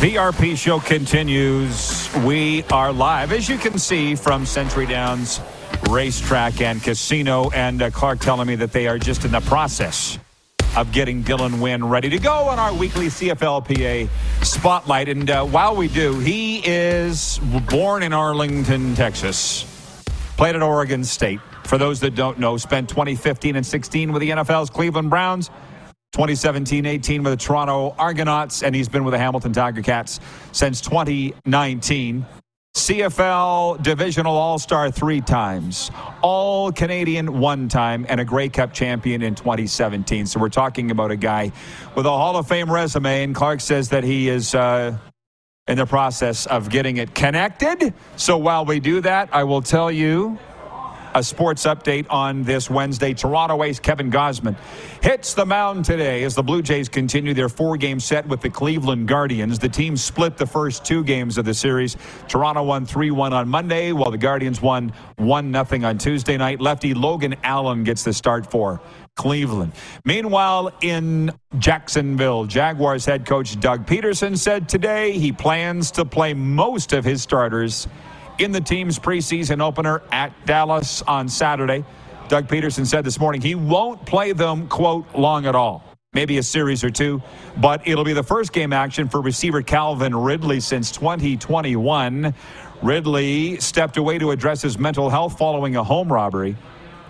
[SPEAKER 1] The RP show continues. We are live, as you can see, from Century Downs Racetrack and Casino. And uh, Clark telling me that they are just in the process of getting Dylan Wynn ready to go on our weekly CFLPA spotlight. And uh, while we do, he is born in Arlington, Texas, played at Oregon State. For those that don't know, spent 2015 and 16 with the NFL's Cleveland Browns. 2017-18 with the Toronto Argonauts, and he's been with the Hamilton Tiger Cats since 2019. CFL Divisional All-Star three times, All Canadian one time, and a Grey Cup champion in 2017. So we're talking about a guy with a Hall of Fame resume, and Clark says that he is uh, in the process of getting it connected. So while we do that, I will tell you a sports update on this Wednesday. Toronto ace Kevin Gausman hits the mound today as the Blue Jays continue their four game set with the Cleveland Guardians. The team split the first two games of the series. Toronto won 3 1 on Monday, while the Guardians won 1 0 on Tuesday night. Lefty Logan Allen gets the start for Cleveland. Meanwhile, in Jacksonville, Jaguars head coach Doug Pederson said today he plans to play most of his starters in the team's preseason opener at Dallas on Saturday. Doug Pederson said this morning he won't play them, quote, long at all. Maybe a series or two, but it'll be the first game action for receiver Calvin Ridley since 2021. Ridley stepped away to address his mental health following a home robbery.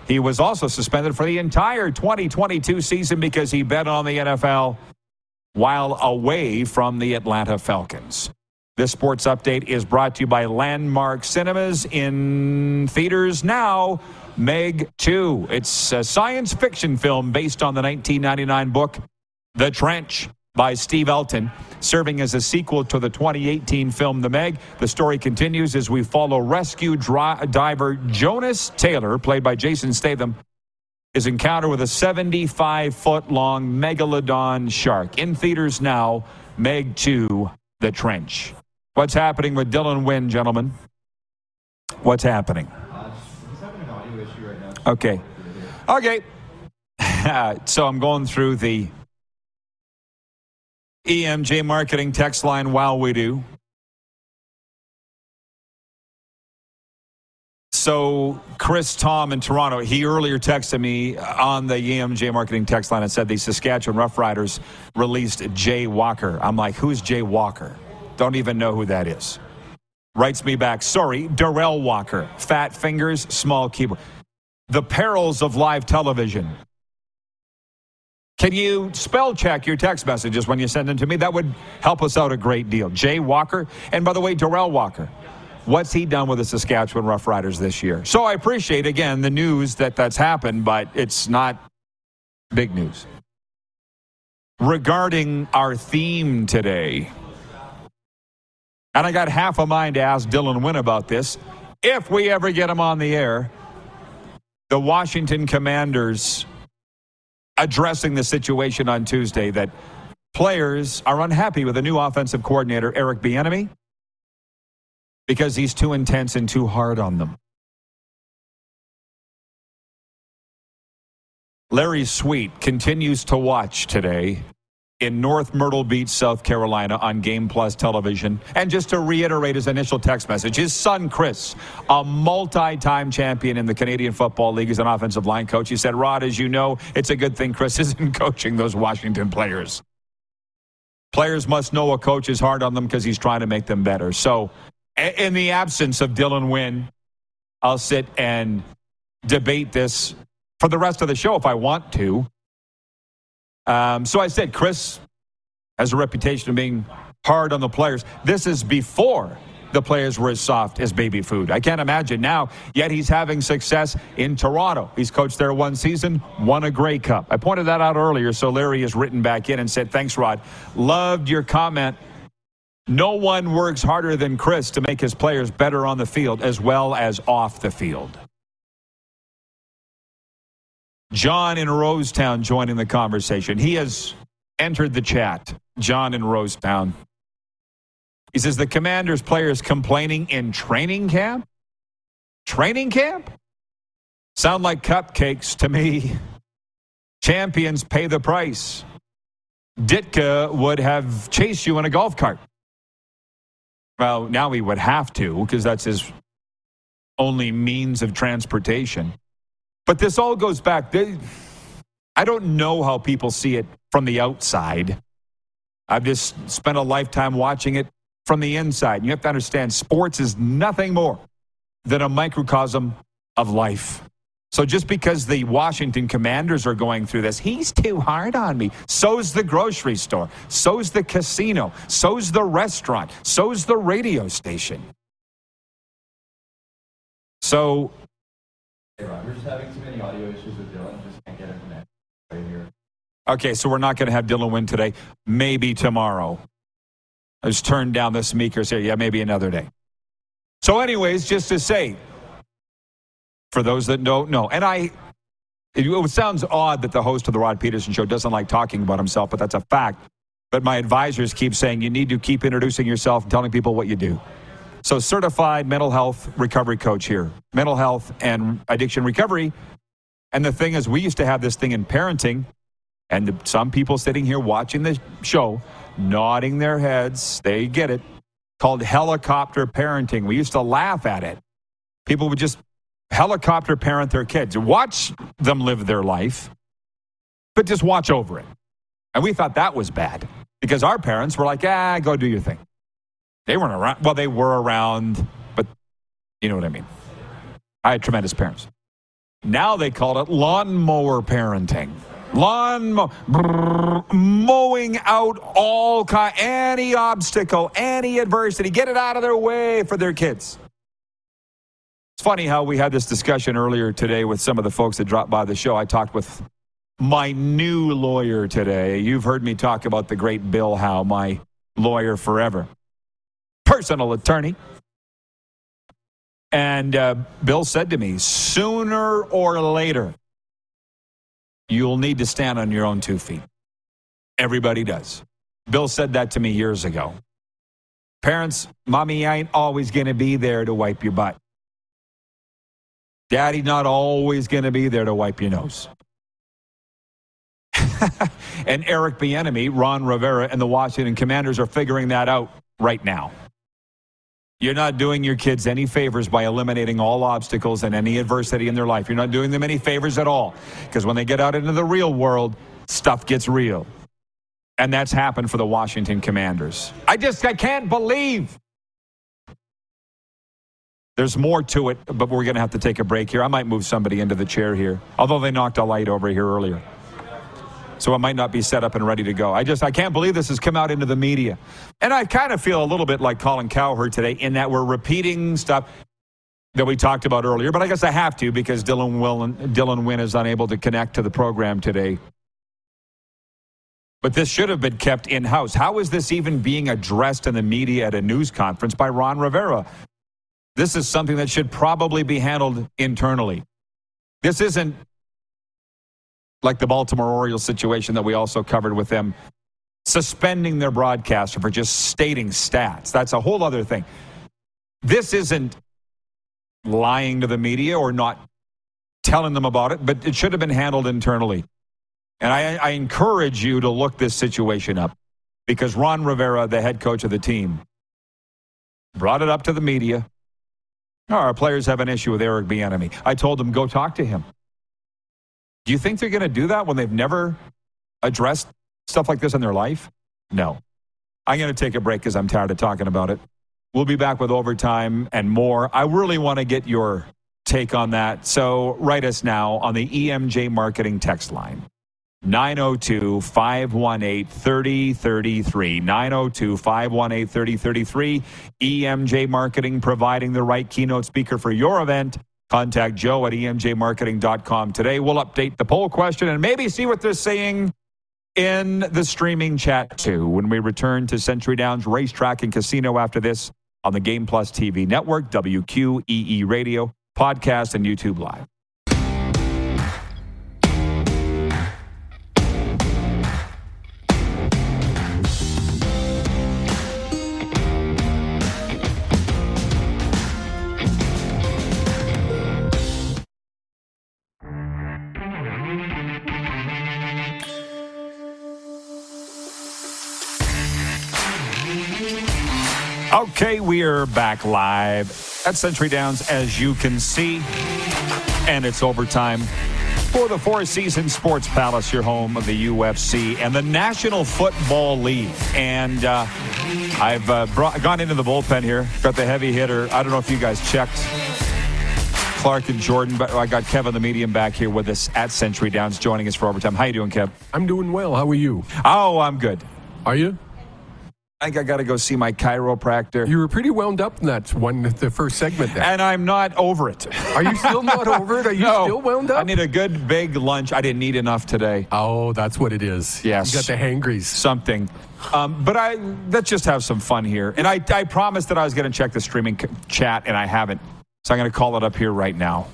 [SPEAKER 1] He was also suspended for the entire 2022 season because he bet on the NFL while away from the Atlanta Falcons. This sports update is brought to you by Landmark Cinemas in theaters now. Meg 2. It's a science fiction film based on the 1999 book The Trench by Steve Alten, serving as a sequel to the 2018 film The Meg. The story continues as we follow rescue diver Jonas Taylor, played by Jason Statham, his encounter with a 75 foot long megalodon shark. In theaters now, Meg 2, The Trench. What's happening with Dylan Wynn, gentlemen? What's happening? Okay. Okay. so I'm going through the EMJ marketing text line while we do. So Chris Tom in Toronto, he earlier texted me on the EMJ marketing text line and said the Saskatchewan Roughriders released Jay Walker. I'm like, who's Jay Walker? Don't even know who that is. Writes me back, sorry, Darrell Walker, fat fingers, small keyboard. The perils of live television. Can you spell check your text messages when you send them to me? That would help us out a great deal. Jay Walker, and by the way, Darrell Walker. What's he done with the Saskatchewan Roughriders this year? So I appreciate, again, the news that that's happened, but it's not big news. Regarding our theme today, and I got half a mind to ask Dylan Wynn about this. If we ever get him on the air, the Washington Commanders addressing the situation on Tuesday that players are unhappy with the new offensive coordinator, Eric Bieniemy, because he's too intense and too hard on them. Larry Sweet continues to watch today in North Myrtle Beach, South Carolina on Game Plus television. And just to reiterate his initial text message, his son Chris, a multi time champion in the Canadian Football League, is an offensive line coach. He said, Rod, as you know, it's a good thing Chris isn't coaching those Washington players. Players must know a coach is hard on them because he's trying to make them better. So, in the absence of Dylan Wynn, I'll sit and debate this for the rest of the show if I want to. Um, so I said, Chris has a reputation of being hard on the players. This is before the players were as soft as baby food. I can't imagine now, yet he's having success in Toronto. He's coached there one season, won a Grey Cup. I pointed that out earlier, so Larry has written back in and said, Thanks, Rod. Loved your comment. No one works harder than Chris to make his players better on the field as well as off the field. John in Rosetown joining the conversation. He has entered the chat. John in Rosetown. He says the commander's players complaining in training camp? Training camp? Sound like cupcakes to me. Champions pay the price. Ditka would have chased you in a golf cart. Well, now he would have to because that's his only means of transportation. But this all goes back. I don't know how people see it from the outside. I've just spent a lifetime watching it from the inside. You have to understand sports is nothing more than a microcosm of life. So just because the Washington Commanders are going through this, he's too hard on me. So's the grocery store. So's the casino. So's the restaurant. So's the radio station. So
[SPEAKER 4] we're just having too many audio issues with Dylan. Just can't get right here.
[SPEAKER 1] Okay, so we're not going to have Dylan Wynn today. Maybe tomorrow. I just turned down the speakers here. Yeah, maybe another day. So, anyways, just to say, for those that don't know, and I, it, it sounds odd that the host of the Rod Pedersen show doesn't like talking about himself, but that's a fact. But my advisors keep saying you need to keep introducing yourself and telling people what you do. So, certified mental health recovery coach here, mental health and addiction recovery. And the thing is, we used to have this thing in parenting, and some people sitting here watching the show, nodding their heads, they get it, called helicopter parenting. We used to laugh at it. People would just helicopter parent their kids, watch them live their life, but just watch over it. And we thought that was bad because our parents were like, ah, go do your thing. They weren't around. Well, they were around, but you know what I mean. I had tremendous parents. Now they call it lawnmower parenting. Lawn mo- brrr, mowing out all kind, any obstacle, any adversity, get it out of their way for their kids. It's funny how we had this discussion earlier today with some of the folks that dropped by the show. I talked with my new lawyer today. You've heard me talk about the great Bill Howe, my lawyer forever, personal attorney. And uh, Bill said to me, sooner or later, you'll need to stand on your own two feet. Everybody does. Bill said that to me years ago. Parents, mommy ain't always going to be there to wipe your butt. Daddy's not always going to be there to wipe your nose. and Eric Bieniemy, Ron Rivera, and the Washington Commanders are figuring that out right now. You're not doing your kids any favors by eliminating all obstacles and any adversity in their life. You're not doing them any favors at all. Because when they get out into the real world, stuff gets real. And that's happened for the Washington Commanders. I just I can't believe. There's more to it, but we're going to have to take a break here. I might move somebody into the chair here, although they knocked a light over here earlier so it might not be set up and ready to go. I just I can't believe this has come out into the media, and I kind of feel a little bit like Colin Cowherd today in that we're repeating stuff that we talked about earlier. But I guess I have to because Dylan Will Dylan Wynn is unable to connect to the program today. But this should have been kept in house. How is this even being addressed in the media at a news conference by Ron Rivera? This is something that should probably be handled internally. This isn't like the Baltimore Orioles situation that we also covered with them, suspending their broadcaster for just stating stats. That's a whole other thing. This isn't lying to the media or not telling them about it, but it should have been handled internally. And I, I encourage you to look this situation up because Ron Rivera, the head coach of the team, brought it up to the media. Oh, our players have an issue with Eric Bieniemy. I told them, go talk to him. Do you think they're going to do that when they've never addressed stuff like this in their life? No. I'm going to take a break because I'm tired of talking about it. We'll be back with overtime and more. I really want to get your take on that. So write us now on the EMJ Marketing text line. 902 518 3033. 902 518 3033. EMJ Marketing providing the right keynote speaker for your event. Contact Joe at emjmarketing.com today. We'll update the poll question and maybe see what they're saying in the streaming chat too when we return to Century Downs Racetrack and Casino after this on the Game Plus TV network, WQEE Radio, podcast, and YouTube Live. Okay, we are back live at Century Downs, as you can see, and it's overtime for the Four Seasons Sports Palace, your home of the UFC and the National Football League. And uh, I've uh, brought, gone into the bullpen here, got the heavy hitter. I don't know if you guys checked. Clark and Jordan, but I got Kevin the medium back here with us at Century Downs, joining us for overtime. How you doing, Kev?
[SPEAKER 6] I'm doing well. How are you?
[SPEAKER 1] Oh, I'm good.
[SPEAKER 6] Are you?
[SPEAKER 1] I think I got to go see my chiropractor.
[SPEAKER 6] You were pretty wound up in that one, the first segment there.
[SPEAKER 1] And I'm not over it.
[SPEAKER 6] Are you still not over it? Are you
[SPEAKER 1] no,
[SPEAKER 6] still wound up?
[SPEAKER 1] I need a good big lunch. I didn't eat enough today.
[SPEAKER 6] Oh, that's what it is.
[SPEAKER 1] Yes.
[SPEAKER 6] You got the hangries.
[SPEAKER 1] Something. Um, but I let's just have some fun here. And I, I promised that I was going to check the streaming c- chat, and I haven't. So I'm going to call it up here right now.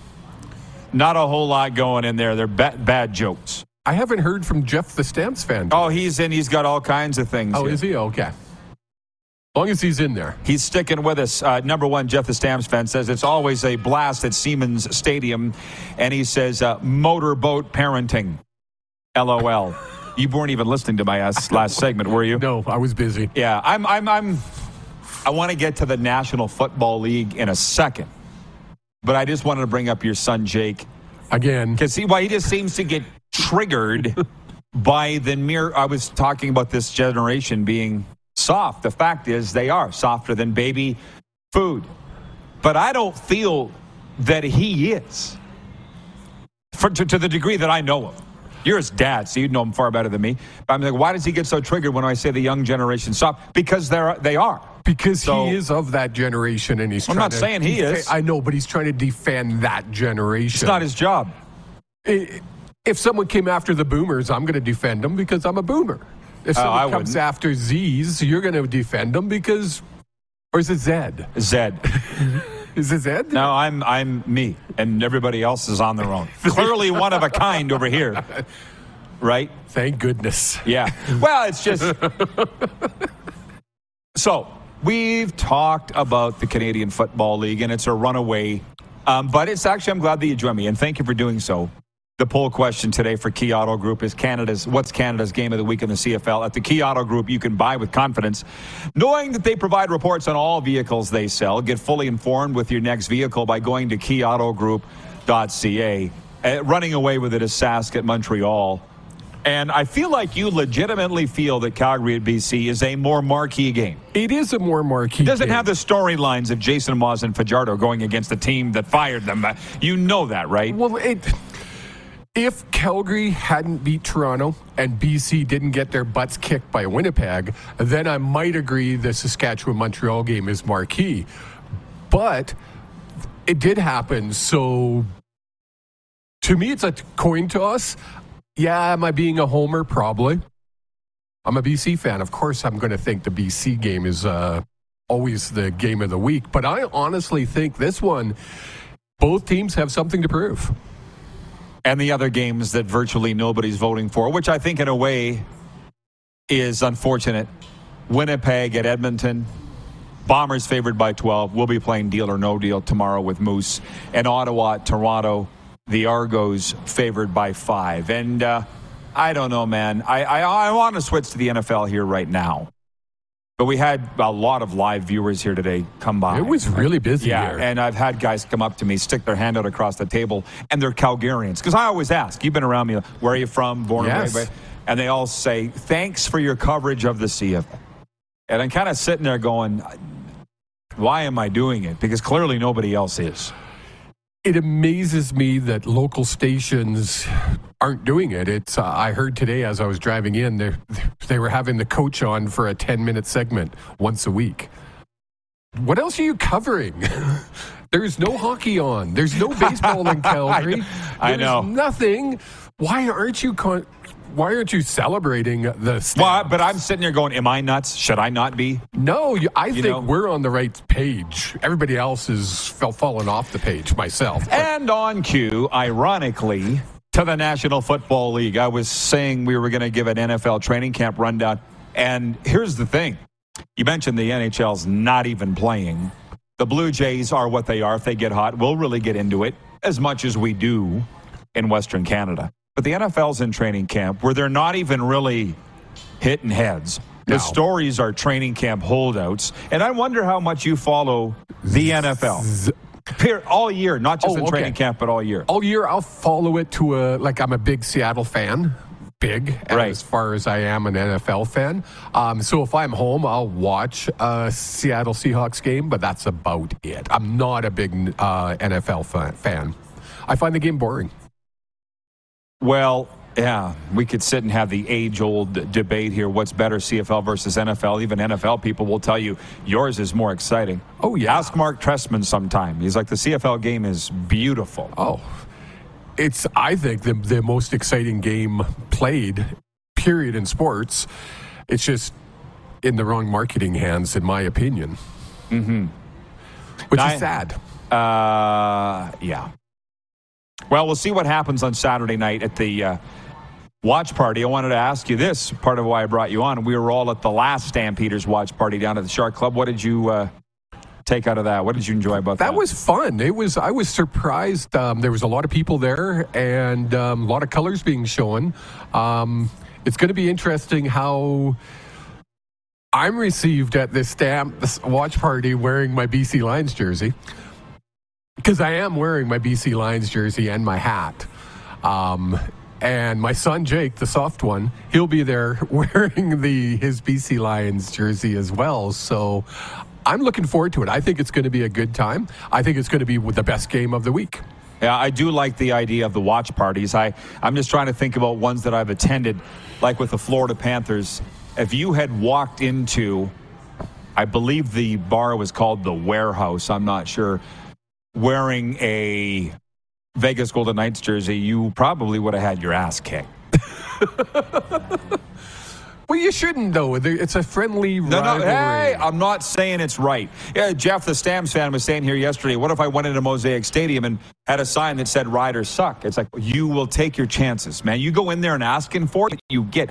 [SPEAKER 1] Not a whole lot going in there. They're ba- bad jokes.
[SPEAKER 6] I haven't heard from Jeff the Stamps fan.
[SPEAKER 1] Oh, he's in. He's got all kinds of things.
[SPEAKER 6] Oh,
[SPEAKER 1] here.
[SPEAKER 6] is he? Okay. As long as he's in there.
[SPEAKER 1] He's sticking with us. Uh, number one, Jeff the Stamps fan says it's always a blast at Seaman Stadium. And he says, uh, motorboat parenting. LOL. you weren't even listening to my last, last segment, were you?
[SPEAKER 6] No, I was busy.
[SPEAKER 1] Yeah, I'm, I'm, I'm, I want to get to the National Football League in a second. But I just wanted to bring up your son, Jake.
[SPEAKER 6] Again.
[SPEAKER 1] Because he, well, he just seems to get triggered by the mere, I was talking about this generation being soft. The fact is, they are softer than baby food. But I don't feel that he is. for, to, to the degree that I know him. You're his dad, so you know him far better than me. But I'm like, why does he get so triggered when I say the young generation stop? Because they're they are.
[SPEAKER 6] Because
[SPEAKER 1] So-
[SPEAKER 6] he is of that generation, and he's.
[SPEAKER 1] I'm not
[SPEAKER 6] to
[SPEAKER 1] saying he is.
[SPEAKER 6] I know, but he's trying to defend that generation.
[SPEAKER 1] It's not his job.
[SPEAKER 6] I- If someone came after the boomers, I'm going to defend them because I'm a boomer. If
[SPEAKER 1] Oh,
[SPEAKER 6] someone
[SPEAKER 1] I
[SPEAKER 6] comes
[SPEAKER 1] wouldn't.
[SPEAKER 6] after Z's, you're going to defend them because, or is it Zed?
[SPEAKER 1] Zed.
[SPEAKER 6] Is it Zed?
[SPEAKER 1] No, I'm I'm me, and everybody else is on their own. Clearly one of a kind over here, right?
[SPEAKER 6] Thank goodness.
[SPEAKER 1] Yeah. Well, it's just. so we've talked about the Canadian Football League, and it's a runaway. Um, but it's actually, I'm glad that you joined me, and thank you for doing so. The poll question today for Key Auto Group is Canada's what's Canada's game of the week in the CFL? At the Key Auto Group, you can buy with confidence, knowing that they provide reports on all vehicles they sell. Get fully informed with your next vehicle by going to keyautogroup.ca. Uh, running away with it is Sask at Montreal. And I feel like you legitimately feel that Calgary at BC is a more marquee game.
[SPEAKER 6] It is a more marquee.
[SPEAKER 1] It doesn't
[SPEAKER 6] game.
[SPEAKER 1] have the storylines of Jason Maas and Fajardo going against the team that fired them. Uh, You know that, right?
[SPEAKER 6] Well, it, if Calgary hadn't beat Toronto and BC didn't get their butts kicked by Winnipeg, then I might agree the Saskatchewan Montreal game is marquee. But it did happen. So to me, it's a coin toss. Yeah, am I being a homer? Probably. I'm a BC fan. Of course, I'm going to think the BC game is uh, always the game of the week. But I honestly think this one, both teams have something to prove.
[SPEAKER 1] And the other games that virtually nobody's voting for, which I think in a way is unfortunate. Winnipeg at Edmonton. Bombers favored by 12. We'll be playing deal or no deal tomorrow with Moose. And Ottawa, Toronto, the Argos favored by five. And uh, I don't know, man. I, I, I want to switch to the NFL here right now. But we had a lot of live viewers here today come by.
[SPEAKER 6] It was really busy
[SPEAKER 1] Yeah,
[SPEAKER 6] here.
[SPEAKER 1] and I've had guys come up to me, stick their hand out across the table, and they're Calgarians. Because I always ask, you've been around me, where are you from, born
[SPEAKER 6] Yes.
[SPEAKER 1] and raised? And they all say, thanks for your coverage of the CFL. And I'm kind of sitting there going, why am I doing it? Because clearly nobody else is.
[SPEAKER 6] It amazes me that local stations aren't doing it. It's uh, I heard today as I was driving in they they were having the coach on for a 10 minute segment once a week. What else are you covering? There's no hockey on. There's no baseball in Calgary.
[SPEAKER 1] I
[SPEAKER 6] There's
[SPEAKER 1] know.
[SPEAKER 6] nothing. Why aren't you con- why aren't you celebrating the
[SPEAKER 1] Well, but I'm sitting there going, am I nuts? Should I not be?
[SPEAKER 6] No, you, I think
[SPEAKER 1] know-
[SPEAKER 6] we're on the right page. Everybody else is fell falling off the page. Myself, But
[SPEAKER 1] And on cue, ironically, to the National Football League. I was saying we were going to give an NFL training camp rundown. And here's the thing you mentioned the NHL's not even playing. The Blue Jays are what they are. If they get hot, we'll really get into it as much as we do in Western Canada. But the NFL's in training camp where they're not even really hitting heads. The
[SPEAKER 6] No.
[SPEAKER 1] stories are training camp holdouts. And I wonder how much you follow the NFL. All year, not just
[SPEAKER 6] Oh,
[SPEAKER 1] in training
[SPEAKER 6] okay.
[SPEAKER 1] camp, but all year.
[SPEAKER 6] all year I'll follow it to a like I'm a big Seattle fan, big
[SPEAKER 1] Right.
[SPEAKER 6] as far as I am an NFL fan. Um, so if I'm home, I'll watch a Seattle Seahawks game, but that's about it. I'm not a big uh, NFL fan. I find the game boring.
[SPEAKER 1] Well, yeah, we could sit and have the age old debate here what's better, CFL versus NFL. Even NFL people will tell you yours is more exciting.
[SPEAKER 6] Oh, yeah.
[SPEAKER 1] Ask Mark Trestman sometime. He's like, the CFL game is beautiful.
[SPEAKER 6] Oh, it's I think the the most exciting game played, period in sports. It's just in the wrong marketing hands, in my opinion. Mm-hmm. Which
[SPEAKER 1] Now,
[SPEAKER 6] is sad.
[SPEAKER 1] Uh, yeah. Well, we'll see what happens on Saturday night at the uh, watch party. I wanted to ask you this part of why I brought you on. We were all at the last Stampeders watch party down at the Shark Club. What did you uh, take out of that? What did you enjoy about that?
[SPEAKER 6] That was fun. It was. I was surprised. Um, there was a lot of people there and um, a lot of colors being shown. Um, it's going to be interesting how I'm received at this stamp this watch party wearing my BC Lions jersey because I am wearing my BC Lions jersey and my hat. Um, and my son Jake, the soft one, he'll be there wearing the his BC Lions jersey as well. So I'm looking forward to it. I think it's going to be a good time. I think it's going to be the best game of the week.
[SPEAKER 1] Yeah, I do like the idea of the watch parties. I, I'm just trying to think about ones that I've attended, like with the Florida Panthers. If you had walked into, I believe the bar was called the Warehouse, I'm not sure, wearing a Vegas Golden Knights jersey, you probably would have had your ass kicked.
[SPEAKER 6] Well, you shouldn't though. It's a friendly
[SPEAKER 1] No, no, hey, I'm not saying it's right. Yeah, Jeff, the Stamps fan, was saying here yesterday, what if I went into Mosaic Stadium and had a sign that said Riders suck? It's like, you will take your chances, man. You go in there and asking for it, you get.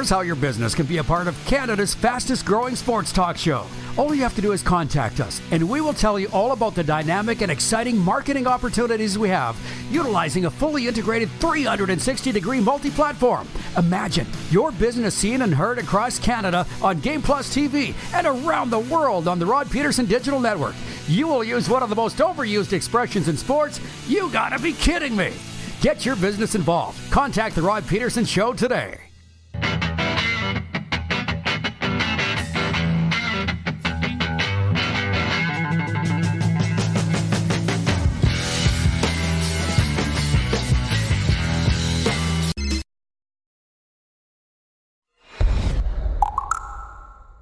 [SPEAKER 7] Here's how your business can be a part of Canada's fastest growing sports talk show. All you have to do is contact us, and we will tell you all about the dynamic and exciting marketing opportunities we have, utilizing a fully integrated 360 degree multi platform. Imagine your business seen and heard across Canada on Game Plus TV and around the world on the Rod Pedersen Digital Network. You will use one of the most overused expressions in sports. You gotta be kidding me! Get your business involved. Contact The Rod Pedersen Show today.